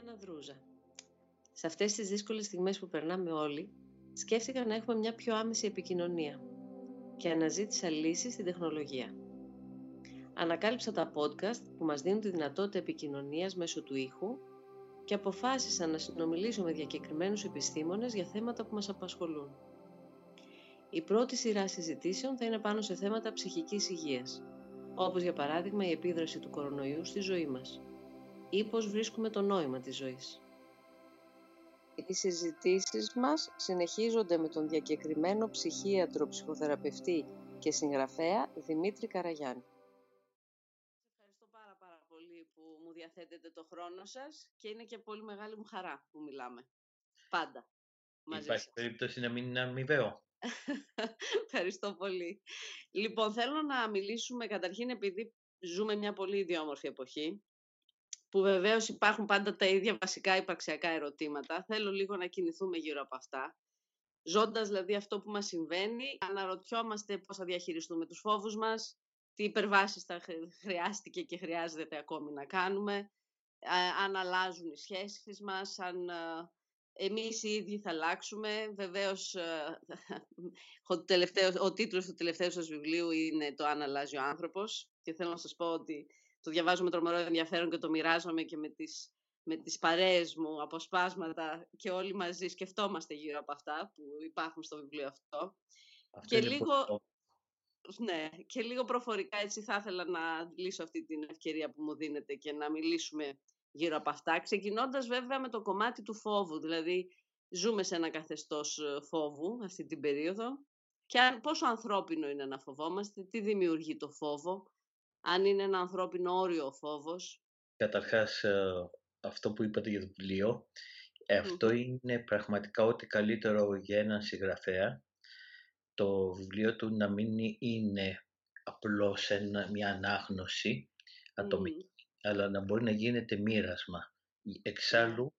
Άννα Δρούζα. Σε αυτές τις δύσκολες στιγμές που περνάμε όλοι, σκέφτηκα να έχουμε μια πιο άμεση επικοινωνία και αναζήτησα λύσεις στην τεχνολογία. Ανακάλυψα τα podcast που μας δίνουν τη δυνατότητα επικοινωνίας μέσω του ήχου και αποφάσισα να συνομιλήσω με διακεκριμένους επιστήμονες για θέματα που μας απασχολούν. Η πρώτη σειρά συζητήσεων θα είναι πάνω σε θέματα ψυχικής υγείας, όπως για παράδειγμα η επίδραση του κορονοϊού στη ζωή μας ή πώς βρίσκουμε το νόημα της ζωής. Οι συζητήσεις μας συνεχίζονται με τον διακεκριμένο ψυχίατρο, ψυχοθεραπευτή και συγγραφέα Δημήτρη Καραγιάννη. Ευχαριστώ πάρα πάρα πολύ που μου διαθέτετε το χρόνο σας και είναι και πολύ μεγάλη μου χαρά που μιλάμε. Πάντα. Μαζί Υπάρχει σας. περίπτωση να μην είναι αμοιβαίο. Ευχαριστώ πολύ. Λοιπόν, θέλω να μιλήσουμε καταρχήν επειδή ζούμε μια πολύ ιδιόμορφη εποχή που βεβαίως υπάρχουν πάντα τα ίδια βασικά υπαρξιακά ερωτήματα. Θέλω λίγο να κινηθούμε γύρω από αυτά. Ζώντας δηλαδή αυτό που μας συμβαίνει, αναρωτιόμαστε πώς θα διαχειριστούμε τους φόβους μας, τι υπερβάσεις θα χρειάστηκε και χρειάζεται ακόμη να κάνουμε, αν αλλάζουν οι σχέσεις μας, αν εμείς οι ίδιοι θα αλλάξουμε. Βεβαίως, ο, τελευταίος, ο τίτλος του τελευταίου σας βιβλίου είναι «Το αν αλλάζει ο άνθρωπος» και θέλω να σας πω ότι το διαβάζω με τρομερό ενδιαφέρον και το μοιράζομαι και με τις, με τις παρέες μου αποσπάσματα και όλοι μαζί σκεφτόμαστε γύρω από αυτά που υπάρχουν στο βιβλίο αυτό. και λίγο, ναι, και λίγο προφορικά έτσι θα ήθελα να λύσω αυτή την ευκαιρία που μου δίνετε και να μιλήσουμε γύρω από αυτά, ξεκινώντας βέβαια με το κομμάτι του φόβου, δηλαδή ζούμε σε ένα καθεστώς ε, φόβου αυτή την περίοδο και πόσο ανθρώπινο είναι να φοβόμαστε, τι δημιουργεί το φόβο, αν είναι ένα ανθρώπινο όριο ο φόβος. Καταρχάς, ε, αυτό που είπατε για το βιβλίο, αυτό είναι πραγματικά ό,τι καλύτερο για έναν συγγραφέα. Το βιβλίο του να μην είναι απλώς μια ανάγνωση ατομική, αλλά να μπορεί να γίνεται μοίρασμα. Εξάλλου,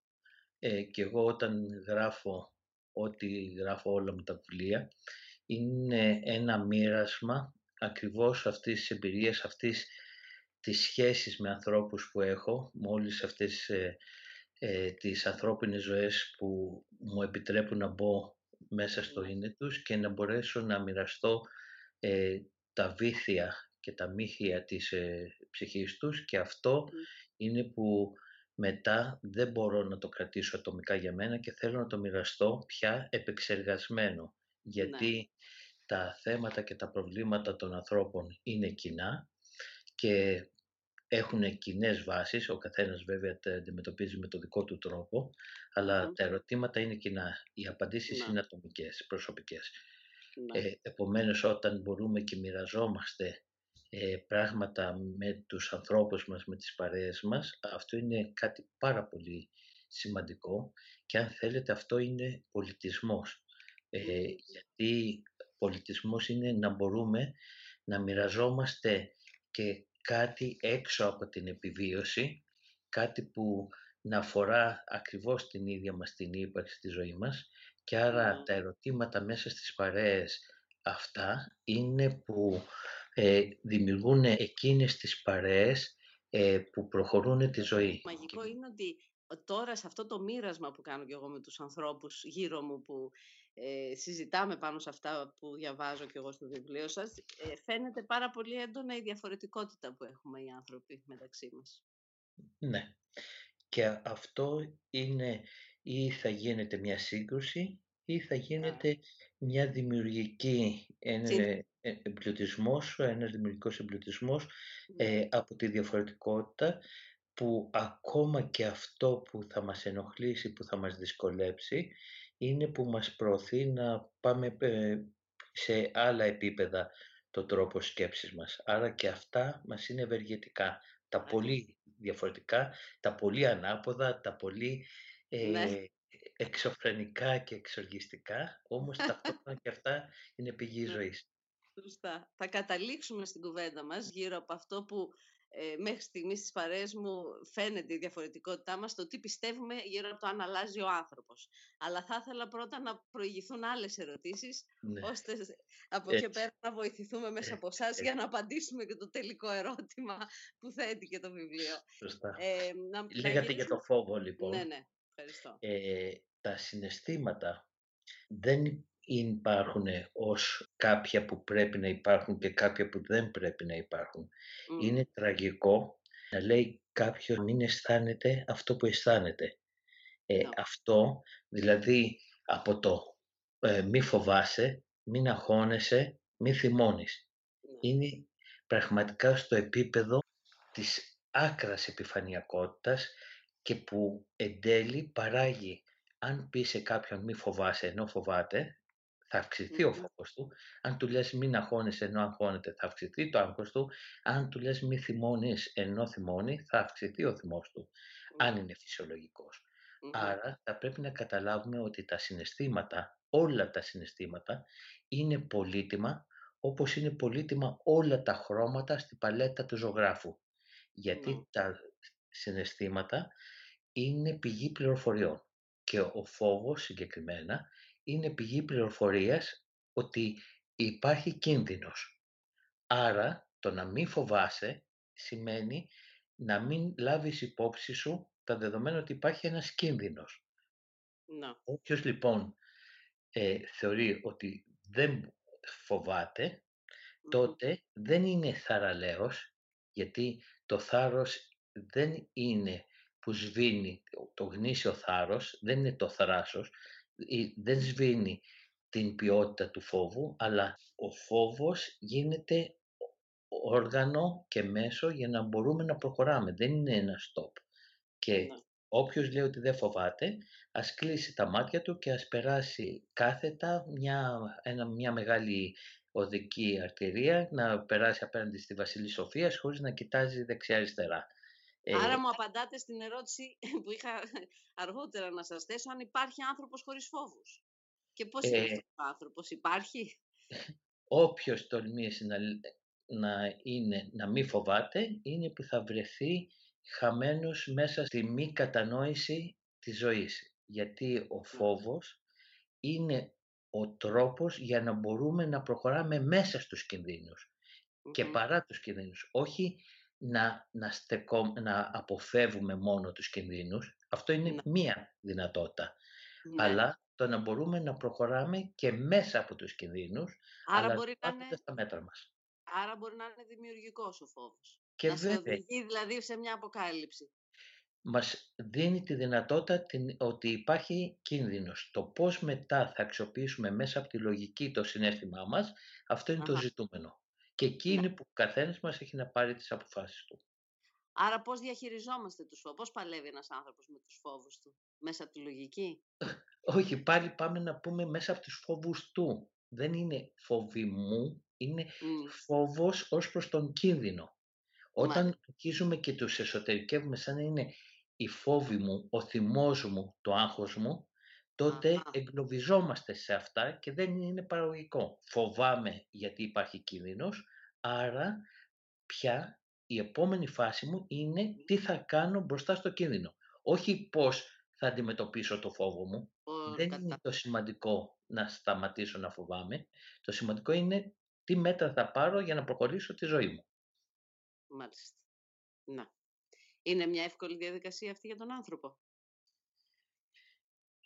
ε, και εγώ όταν γράφω ό,τι γράφω όλα μου τα βιβλία, είναι ένα μοίρασμα ακριβώς αυτής της εμπειρίας, αυτής της σχέσης με ανθρώπους που έχω, με όλες αυτές ε, ε, τις ανθρώπινες ζωές που μου επιτρέπουν να μπω μέσα στο είναι τους και να μπορέσω να μοιραστώ ε, τα βήθια και τα μύθια της ε, ψυχής τους και αυτό είναι που μετά δεν μπορώ να το κρατήσω ατομικά για μένα και θέλω να το μοιραστώ πια επεξεργασμένο. Ναι. Γιατί τα θέματα και τα προβλήματα των ανθρώπων είναι κοινά και έχουν κοινές βάσεις, ο καθένας βέβαια τα αντιμετωπίζει με το δικό του τρόπο, αλλά τα ερωτήματα είναι κοινά, οι απαντήσεις είναι ατομικές, προσωπικές. Ε, επομένως όταν μπορούμε και μοιραζόμαστε ε, πράγματα με τους ανθρώπους μας, με τις παρέες μας, αυτό είναι κάτι πάρα πολύ σημαντικό. Και αν θέλετε αυτό είναι πολιτισμός. Ε, γιατί πολιτισμός είναι να μπορούμε να μοιραζόμαστε και κάτι έξω από την επιβίωση, κάτι που να αφορά ακριβώς την ίδια μας την ύπαρξη στη ζωής μας και άρα ναι. τα ερωτήματα μέσα στις παρέες αυτά είναι που ε, δημιουργούν εκείνες τις παρέες ε, που προχωρούν τη ζωή. Μαγικό είναι ότι τώρα σε αυτό το μοίρασμα που κάνω και εγώ με τους ανθρώπους γύρω μου που ε, συζητάμε πάνω σε αυτά που διαβάζω και εγώ στο βιβλίο σας, ε, φαίνεται πάρα πολύ έντονα η διαφορετικότητα που έχουμε οι άνθρωποι μεταξύ μας. Ναι. Και αυτό είναι ή θα γίνεται μια σύγκρουση ή θα γίνεται μια δημιουργική ε, εμπλουτισμός, ένας δημιουργικός εμπλουτισμός ε, ναι. από τη διαφορετικότητα που ακόμα και αυτό που θα μας ενοχλήσει, που θα μας δυσκολέψει, είναι που μας προωθεί να πάμε ε, σε άλλα επίπεδα το τρόπο σκέψης μας. Άρα και αυτά μας είναι ευεργετικά. Τα πολύ διαφορετικά, τα πολύ ανάποδα, τα πολύ ε, ναι. εξωφρενικά και εξοργιστικά, όμως ταυτόχρονα και αυτά είναι πηγή ναι. ζωής. Σωστά. Θα καταλήξουμε στην κουβέντα μας γύρω από αυτό που ε, μέχρι στιγμής στις παρέες μου φαίνεται η διαφορετικότητά μας το τι πιστεύουμε γύρω από το αν αλλάζει ο άνθρωπος. Αλλά θα ήθελα πρώτα να προηγηθούν άλλες ερωτήσεις, ναι. ώστε από εκεί πέρα να βοηθηθούμε μέσα από εσάς για να απαντήσουμε και το τελικό ερώτημα που θέτει και το βιβλίο. Σωστά. Ε, να, Λέγατε για το φόβο λοιπόν. Ναι, ναι. Ευχαριστώ. Ε, τα συναισθήματα δεν υπάρχουν ως κάποια που πρέπει να υπάρχουν και κάποια που δεν πρέπει να υπάρχουν. Είναι τραγικό να λέει κάποιος μην αισθάνεται αυτό που αισθάνεται. Ε, Αυτό, δηλαδή από το ε, μη φοβάσαι, μην αγχώνεσαι, μη θυμώνεις. Ναι. Είναι πραγματικά στο επίπεδο της άκρας επιφανειακότητας και που εν τέλει παράγει αν πει σε κάποιον μη φοβάσαι ενώ φοβάται, θα αυξηθεί ο φόβος του. Αν του λες μην αγχώνεσαι ενώ αγχώνεται, θα αυξηθεί το άγχος του. Αν του λες μη θυμώνεις ενώ θυμώνει, θα αυξηθεί ο θυμός του, αν είναι φυσιολογικός. Άρα θα πρέπει να καταλάβουμε ότι τα συναισθήματα, όλα τα συναισθήματα, είναι πολύτιμα, όπως είναι πολύτιμα όλα τα χρώματα στη παλέτα του ζωγράφου. Γιατί τα συναισθήματα είναι πηγή πληροφοριών και ο φόβος συγκεκριμένα είναι πηγή πληροφορίας ότι υπάρχει κίνδυνος. Άρα το να μην φοβάσαι σημαίνει να μην λάβεις υπόψη σου τα δεδομένα ότι υπάρχει ένας κίνδυνος. Να. Όποιος λοιπόν ε, θεωρεί ότι δεν φοβάται, τότε δεν είναι θαραλέος, γιατί το θάρρος δεν είναι που σβήνει το γνήσιο θάρρος, δεν είναι το θράσος, δεν σβήνει την ποιότητα του φόβου, αλλά ο φόβος γίνεται όργανο και μέσο για να μπορούμε να προχωράμε. Δεν είναι ένα stop. Και ναι. όποιος λέει ότι δεν φοβάται, ας κλείσει τα μάτια του και ας περάσει κάθετα μια, ένα, μια μεγάλη οδική αρτηρία, να περάσει απέναντι στη Βασιλή Σοφίας χωρίς να κοιτάζει δεξιά-αριστερά. Άρα ε, μου απαντάτε στην ερώτηση που είχα αργότερα να σας θέσω, αν υπάρχει άνθρωπος χωρίς φόβους. Και πώς είναι ε, αυτός ο άνθρωπος, υπάρχει; Όποιος τολμήσει να, να, είναι, να μην φοβάται, είναι που θα βρεθεί χαμένος μέσα στη μη κατανόηση της ζωής. Γιατί ο φόβος είναι ο τρόπος για να μπορούμε να προχωράμε μέσα στους κινδυνους και παρά τους κινδύνους. Όχι να, να, στεκό, να αποφεύγουμε μόνο τους κινδύνους. Αυτό είναι ναι. μία δυνατότητα. Ναι. Αλλά το να μπορούμε να προχωράμε και μέσα από τους κινδύνους, Άρα αλλά μπορεί να είναι... στα μέτρα μας. Άρα μπορεί να είναι δημιουργικός ο φόβος. Και να βέβαια. οδηγεί δηλαδή σε μια αποκάλυψη. Μας δίνει τη δυνατότητα την, ότι υπάρχει κίνδυνος. Το πώς μετά θα αξιοποιήσουμε μέσα από τη λογική το συνέστημά μας, αυτό είναι το ζητούμενο. Και εκεί είναι που ο καθένας μας έχει να πάρει τις αποφάσεις του. Άρα πώς διαχειριζόμαστε τους φόβους, πώς παλεύει ένας άνθρωπος με τους φόβους του, μέσα από τη λογική; Όχι, πάλι πάμε να πούμε μέσα από τους φόβους του. Δεν είναι φόβοι μου, είναι mm. φόβος ως προς τον κίνδυνο. Όταν αρχίζουμε και τους εσωτερικεύουμε σαν να είναι η φόβη μου, ο θυμός μου, το άγχος μου, τότε εγκλωβιζόμαστε σε αυτά και δεν είναι παραγωγικό. Φοβάμαι γιατί υπάρχει κίνδυνος, άρα πια η επόμενη φάση μου είναι τι θα κάνω μπροστά στο κίνδυνο. Όχι πώς θα αντιμετωπίσω το φόβο μου. δεν είναι το σημαντικό να σταματήσω να φοβάμαι. Το σημαντικό είναι τι μέτρα θα πάρω για να προχωρήσω τη ζωή μου. Μάλιστα. Να. Είναι μια εύκολη διαδικασία αυτή για τον άνθρωπο.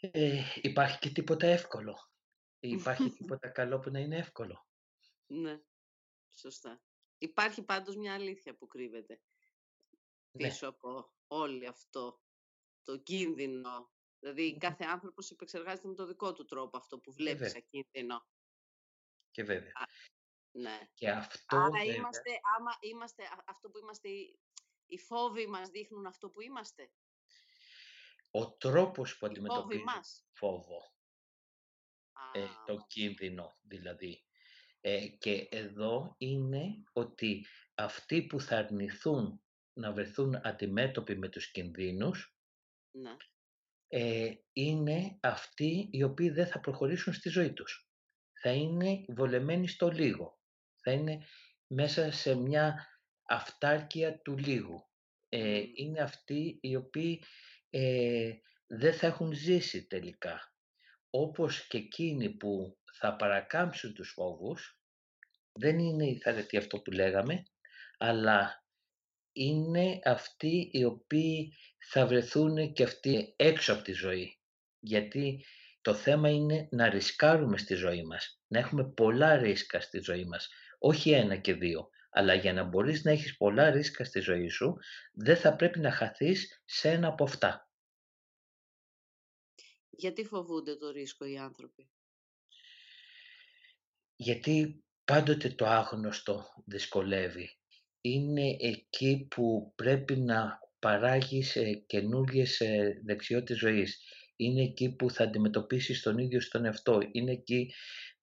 Ε, υπάρχει και τίποτα εύκολο. Υπάρχει τίποτα καλό που να είναι εύκολο. Ναι, σωστά. Υπάρχει πάντως μια αλήθεια που κρύβεται ναι. πίσω από όλο αυτό το κίνδυνο. Δηλαδή κάθε άνθρωπος επεξεργάζεται με το δικό του τρόπο αυτό που βλέπει σαν κίνδυνο. Και βέβαια. ναι. Και αυτό Άρα είμαστε, άμα είμαστε, αυτό που είμαστε, οι φόβοι μας δείχνουν αυτό που είμαστε ο τρόπος που αντιμετωπίζει φόβο, ε, το κίνδυνο δηλαδή. Ε, και εδώ είναι ότι αυτοί που θα αρνηθούν να βρεθούν αντιμέτωποι με τους κινδύνους ναι. ε, είναι αυτοί οι οποίοι δεν θα προχωρήσουν στη ζωή τους. Θα είναι βολεμένοι στο λίγο. θα είναι μέσα σε μια αυτάρκεια του λίγου. Ε, είναι αυτοί οι οποίοι ε, δεν θα έχουν ζήσει τελικά. Όπως και εκείνοι που θα παρακάμψουν τους φόβους, δεν είναι η θαρετή αυτό που λέγαμε, αλλά είναι αυτοί οι οποίοι θα βρεθούν και αυτοί έξω από τη ζωή. Γιατί το θέμα είναι να ρισκάρουμε στη ζωή μας, να έχουμε πολλά ρίσκα στη ζωή μας, όχι ένα και δύο. Αλλά για να μπορείς να έχεις πολλά ρίσκα στη ζωή σου, δεν θα πρέπει να χαθείς σε ένα από αυτά. Γιατί φοβούνται το ρίσκο οι άνθρωποι; Γιατί πάντοτε το άγνωστο δυσκολεύει. Είναι εκεί που πρέπει να παράγεις ε, καινούργιες ε, δεξιότητες ζωής. Είναι εκεί που θα αντιμετωπίσεις τον ίδιο στον εαυτό. Είναι εκεί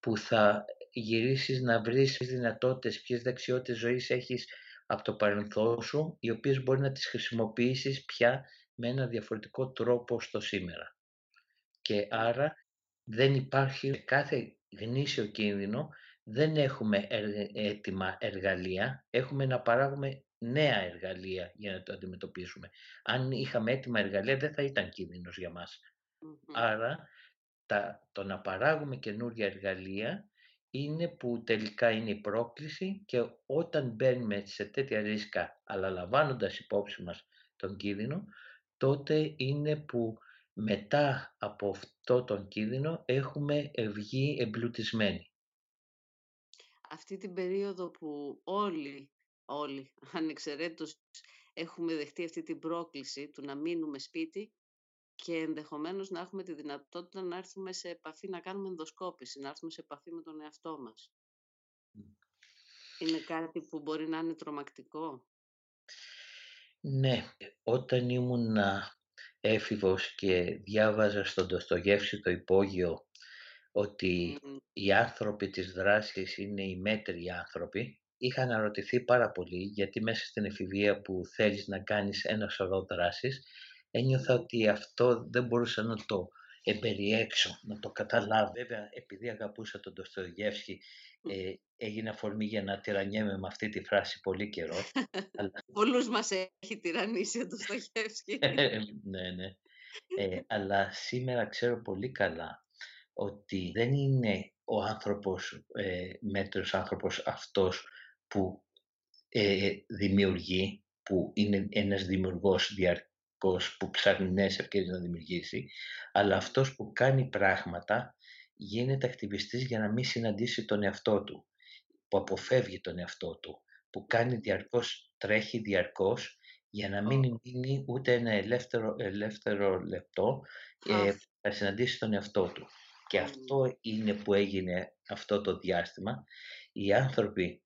που θα γυρίσεις να βρεις τις δυνατότητες, ποιες δεξιότητες ζωής έχεις από το παρελθόν σου, οι οποίες μπορεί να τις χρησιμοποιήσεις πια με ένα διαφορετικό τρόπο στο σήμερα. Και άρα δεν υπάρχει κάθε γνήσιο κίνδυνο, δεν έχουμε έτοιμα εργαλεία, έχουμε να παράγουμε νέα εργαλεία για να το αντιμετωπίσουμε. Αν είχαμε έτοιμα εργαλεία δεν θα ήταν κίνδυνος για μας. Άρα τα, το να παράγουμε καινούργια εργαλεία είναι που τελικά είναι η πρόκληση και όταν μπαίνουμε σε τέτοια ρίσκα αλλά λαμβάνοντας υπόψη μας τον κίνδυνο, τότε είναι που μετά από αυτό τον κίνδυνο έχουμε βγει εμπλουτισμένοι. Αυτή την περίοδο που όλοι, όλοι ανεξαιρέτως έχουμε δεχτεί αυτή την πρόκληση του να μείνουμε σπίτι και ενδεχομένως να έχουμε τη δυνατότητα να έρθουμε σε επαφή, να κάνουμε ενδοσκόπηση, να έρθουμε σε επαφή με τον εαυτό μας. Είναι κάτι που μπορεί να είναι τρομακτικό; Ναι, όταν ήμουν έφηβος και διάβαζα στον Ντοστογεύση το υπόγειο ότι οι άνθρωποι της δράσης είναι οι μέτριοι άνθρωποι, είχα αναρωτηθεί πάρα πολύ γιατί μέσα στην εφηβεία που θέλεις να κάνεις ένα σωρό δράσεις ένιωθα ότι αυτό δεν μπορούσα να το εμπεριέξω, να το καταλάβω. Βέβαια, επειδή αγαπούσα τον Ντοστογεύσκη, ε, έγινε αφορμή για να τυραννιέμαι με αυτή τη φράση πολύ καιρό. αλλά... Πολλούς μας έχει τυραννήσει ο Ντοστογεύσκη. ναι, ναι. Ε, αλλά σήμερα ξέρω πολύ καλά ότι δεν είναι ο άνθρωπος, ε, μέτρος άνθρωπος αυτός που ε, δημιουργεί, που είναι ένας δημιουργός διαρκής που ψάχνει νέες ευκαιρίες να δημιουργήσει, αλλά αυτός που κάνει πράγματα γίνεται ακτιβιστής για να μην συναντήσει τον εαυτό του, που αποφεύγει τον εαυτό του, που κάνει διαρκώς, τρέχει διαρκώς για να μην μείνει ούτε ένα ελεύθερο, ελεύθερο λεπτό ε, να συναντήσει τον εαυτό του. Και αυτό είναι που έγινε αυτό το διάστημα. Οι άνθρωποι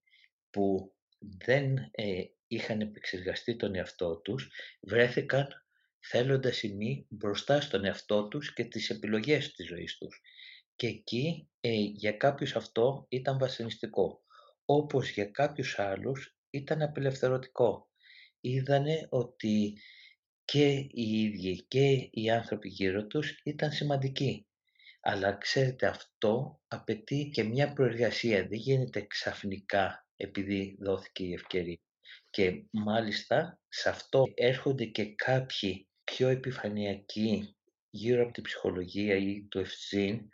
που δεν ε, είχαν επεξεργαστεί τον εαυτό τους βρέθηκαν θέλοντας ημί μπροστά στον εαυτό τους και τις επιλογές της ζωής τους. Και εκεί ε, για κάποιους αυτό ήταν βασανιστικό, όπως για κάποιους άλλους ήταν απελευθερωτικό. Είδανε ότι και οι ίδιοι και οι άνθρωποι γύρω τους ήταν σημαντικοί. Αλλά ξέρετε αυτό απαιτεί και μια προεργασία, δεν γίνεται ξαφνικά επειδή δόθηκε η ευκαιρία. Και μάλιστα σε αυτό έρχονται και κάποιοι πιο επιφανειακοί γύρω από την ψυχολογία ή το ευθύν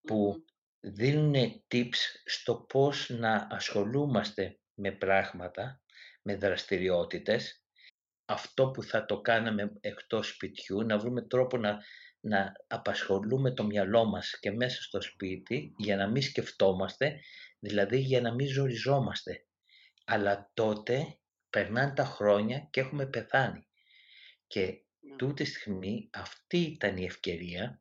που δίνουν tips στο πώς να ασχολούμαστε με πράγματα, με δραστηριότητες, αυτό που θα το κάναμε εκτός σπιτιού, να βρούμε τρόπο να, να απασχολούμε το μυαλό μας και μέσα στο σπίτι για να μην σκεφτόμαστε, δηλαδή για να μην ζοριζόμαστε. Αλλά τότε περνάνε τα χρόνια και έχουμε πεθάνει. Και ναι. Τούτη στιγμή αυτή ήταν η ευκαιρία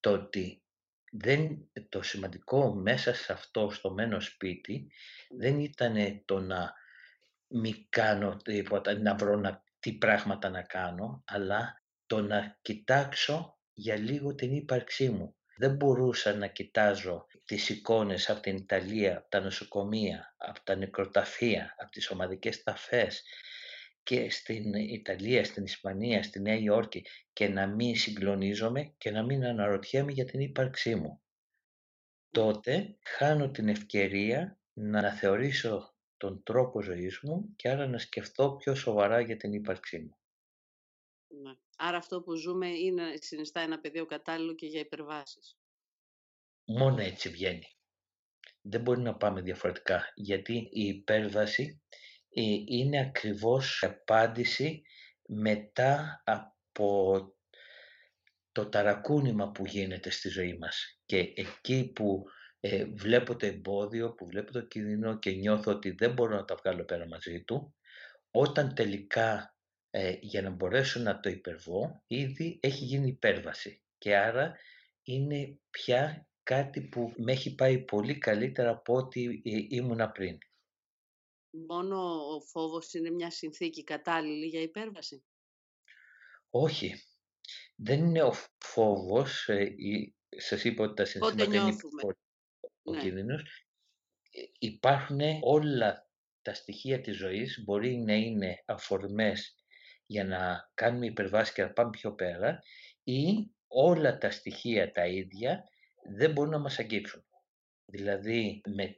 το ότι δεν, το σημαντικό μέσα σε αυτό στο μένο σπίτι δεν ήταν το να μην κάνω τίποτα, να βρω να, τι πράγματα να κάνω, αλλά το να κοιτάξω για λίγο την ύπαρξή μου. Δεν μπορούσα να κοιτάζω τις εικόνες από την Ιταλία, από τα νοσοκομεία, από τα νεκροταφεία, από τις ομαδικές ταφές, και στην Ιταλία, στην Ισπανία, στη Νέα Υόρκη και να μην συγκλονίζομαι και να μην αναρωτιέμαι για την ύπαρξή μου. Τότε χάνω την ευκαιρία να αναθεωρήσω τον τρόπο ζωής μου και άρα να σκεφτώ πιο σοβαρά για την ύπαρξή μου. Ναι. Άρα αυτό που ζούμε είναι, συνιστά ένα πεδίο κατάλληλο και για υπερβάσεις. Μόνο έτσι βγαίνει. Δεν μπορεί να πάμε διαφορετικά, γιατί η υπέρβαση ε, είναι ακριβώς απάντηση μετά από το ταρακούνημα που γίνεται στη ζωή μας. Και εκεί που ε, βλέπω το εμπόδιο, που βλέπω το κίνδυνο και νιώθω ότι δεν μπορώ να τα βγάλω πέρα μαζί του, όταν τελικά ε, για να μπορέσω να το υπερβώ, ήδη έχει γίνει υπέρβαση. Και άρα είναι πια κάτι που με έχει πάει πολύ καλύτερα από ό,τι ε, ήμουνα πριν. Μόνο ο φόβος είναι μια συνθήκη κατάλληλη για υπέρβαση; Όχι. Δεν είναι ο φόβος, ε, σας είπα ότι τα συνθήματα είναι ο ναι. κίνδυνος. Ε, υπάρχουν όλα τα στοιχεία της ζωής, μπορεί να είναι αφορμές για να κάνουμε υπερβάση και να πάμε πιο πέρα ή όλα τα στοιχεία τα ίδια δεν μπορούν να μας αγγίξουν. Δηλαδή, με,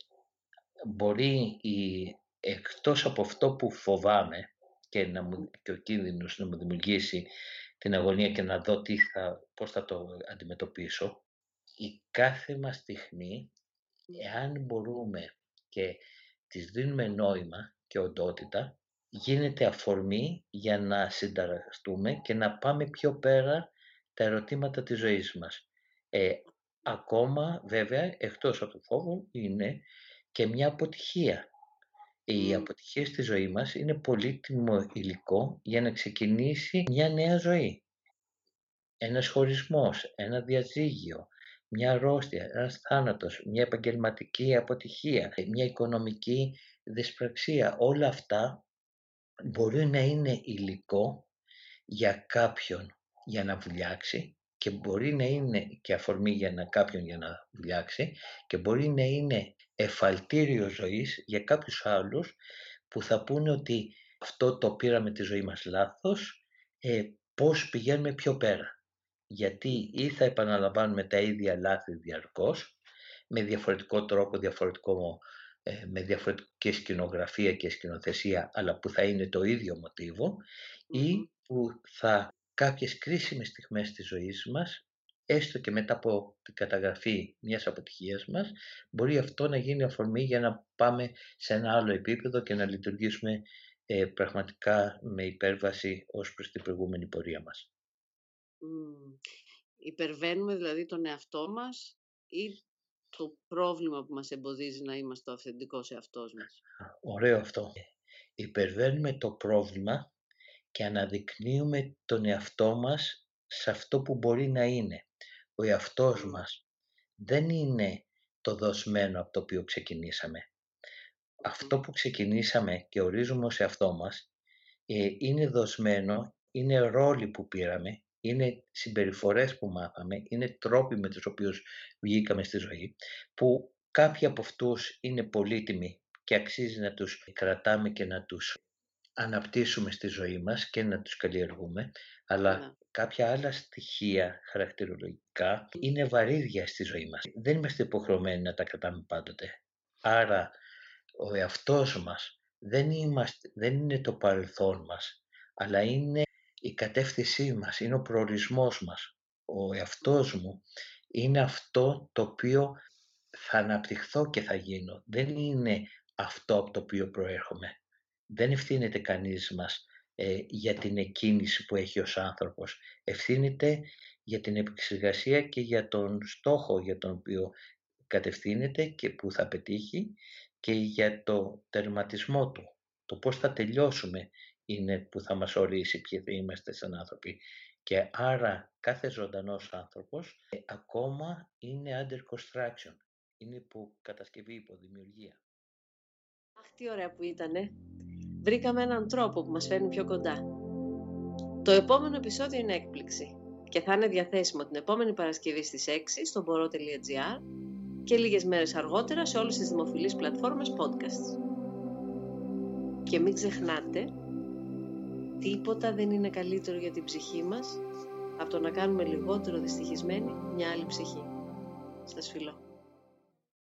μπορεί η, εκτός από αυτό που φοβάμαι και, να μου, και ο κίνδυνος να μου δημιουργήσει την αγωνία και να δω τι θα, πώς θα το αντιμετωπίσω, η κάθε μας στιγμή, εάν μπορούμε και τις δίνουμε νόημα και οντότητα, γίνεται αφορμή για να συνταραστούμε και να πάμε πιο πέρα τα ερωτήματα της ζωής μας. Ε, ακόμα βέβαια εκτός από το φόβο είναι και μια αποτυχία. Οι αποτυχίες στη ζωή μας είναι πολύτιμο υλικό για να ξεκινήσει μια νέα ζωή. Ένας χωρισμός, ένα διαζύγιο, μια αρρώστια, ένας θάνατος, μια επαγγελματική αποτυχία, μια οικονομική δυσπραξία. Όλα αυτά μπορεί να είναι υλικό για κάποιον για να βουλιάξει και μπορεί να είναι και αφορμή για να, κάποιον για να βουλιάξει και μπορεί να είναι εφαλτήριο ζωής για κάποιους άλλους που θα πούνε ότι αυτό το πήραμε τη ζωή μας λάθος, ε, πώς πηγαίνουμε πιο πέρα. Γιατί ή θα επαναλαμβάνουμε τα ίδια λάθη διαρκώς, με διαφορετικό τρόπο, διαφορετικό, ε, με διαφορετική σκηνογραφία και σκηνοθεσία, αλλά που θα είναι το ίδιο μοτίβο, ή που θα κάποιες κρίσιμες στιγμές της ζωής μας, έστω και μετά από την καταγραφή μιας αποτυχίας μας, μπορεί αυτό να γίνει αφορμή για να πάμε σε ένα άλλο επίπεδο και να λειτουργήσουμε ε, πραγματικά με υπέρβαση ως προς την προηγούμενη πορεία μας. Mm. Υπερβαίνουμε δηλαδή τον εαυτό μας ή το πρόβλημα που μας εμποδίζει να είμαστε ο αυθεντικός εαυτός μας; Ωραίο αυτό. Υπερβαίνουμε το πρόβλημα και αναδεικνύουμε τον εαυτό μας σε αυτό που μπορεί να είναι. Ο εαυτός μας δεν είναι το δοσμένο από το οποίο ξεκινήσαμε. Αυτό που ξεκινήσαμε και ορίζουμε ως εαυτό μας ε, είναι δοσμένο, είναι ρόλοι που πήραμε, είναι συμπεριφορές που μάθαμε, είναι τρόποι με τους οποίους βγήκαμε στη ζωή, που κάποιοι από αυτούς είναι πολύτιμοι και αξίζει να τους κρατάμε και να τους αναπτύσσουμε στη ζωή μας και να τους καλλιεργούμε, αλλά ναι. κάποια άλλα στοιχεία χαρακτηρολογικά είναι βαρύδια στη ζωή μας. Δεν είμαστε υποχρεωμένοι να τα κρατάμε πάντοτε. Άρα ο εαυτός μας δεν, είμαστε, δεν είναι το παρελθόν μας, αλλά είναι η κατεύθυνσή μας, είναι ο προορισμός μας. Ο εαυτός μου είναι αυτό το οποίο θα αναπτυχθώ και θα γίνω. Δεν είναι αυτό από το οποίο προέρχομαι δεν ευθύνεται κανείς μας ε, για την εκκίνηση που έχει ως άνθρωπος. Ευθύνεται για την επεξεργασία και για τον στόχο για τον οποίο κατευθύνεται και που θα πετύχει και για το τερματισμό του. Το πώς θα τελειώσουμε είναι που θα μας ορίσει ποιοι θα είμαστε σαν άνθρωποι. Και άρα κάθε ζωντανός άνθρωπος ε, ακόμα είναι under construction. Είναι υπό κατασκευή, υπό δημιουργία. Αχ, τι ωραία που ήτανε βρήκαμε έναν τρόπο που μας φέρνει πιο κοντά. Το επόμενο επεισόδιο είναι έκπληξη και θα είναι διαθέσιμο την επόμενη Παρασκευή στις 6 στο μπορώ.gr και λίγες μέρες αργότερα σε όλες τις δημοφιλείς πλατφόρμες podcasts. Και μην ξεχνάτε, τίποτα δεν είναι καλύτερο για την ψυχή μας από το να κάνουμε λιγότερο δυστυχισμένη μια άλλη ψυχή. Σας φιλώ.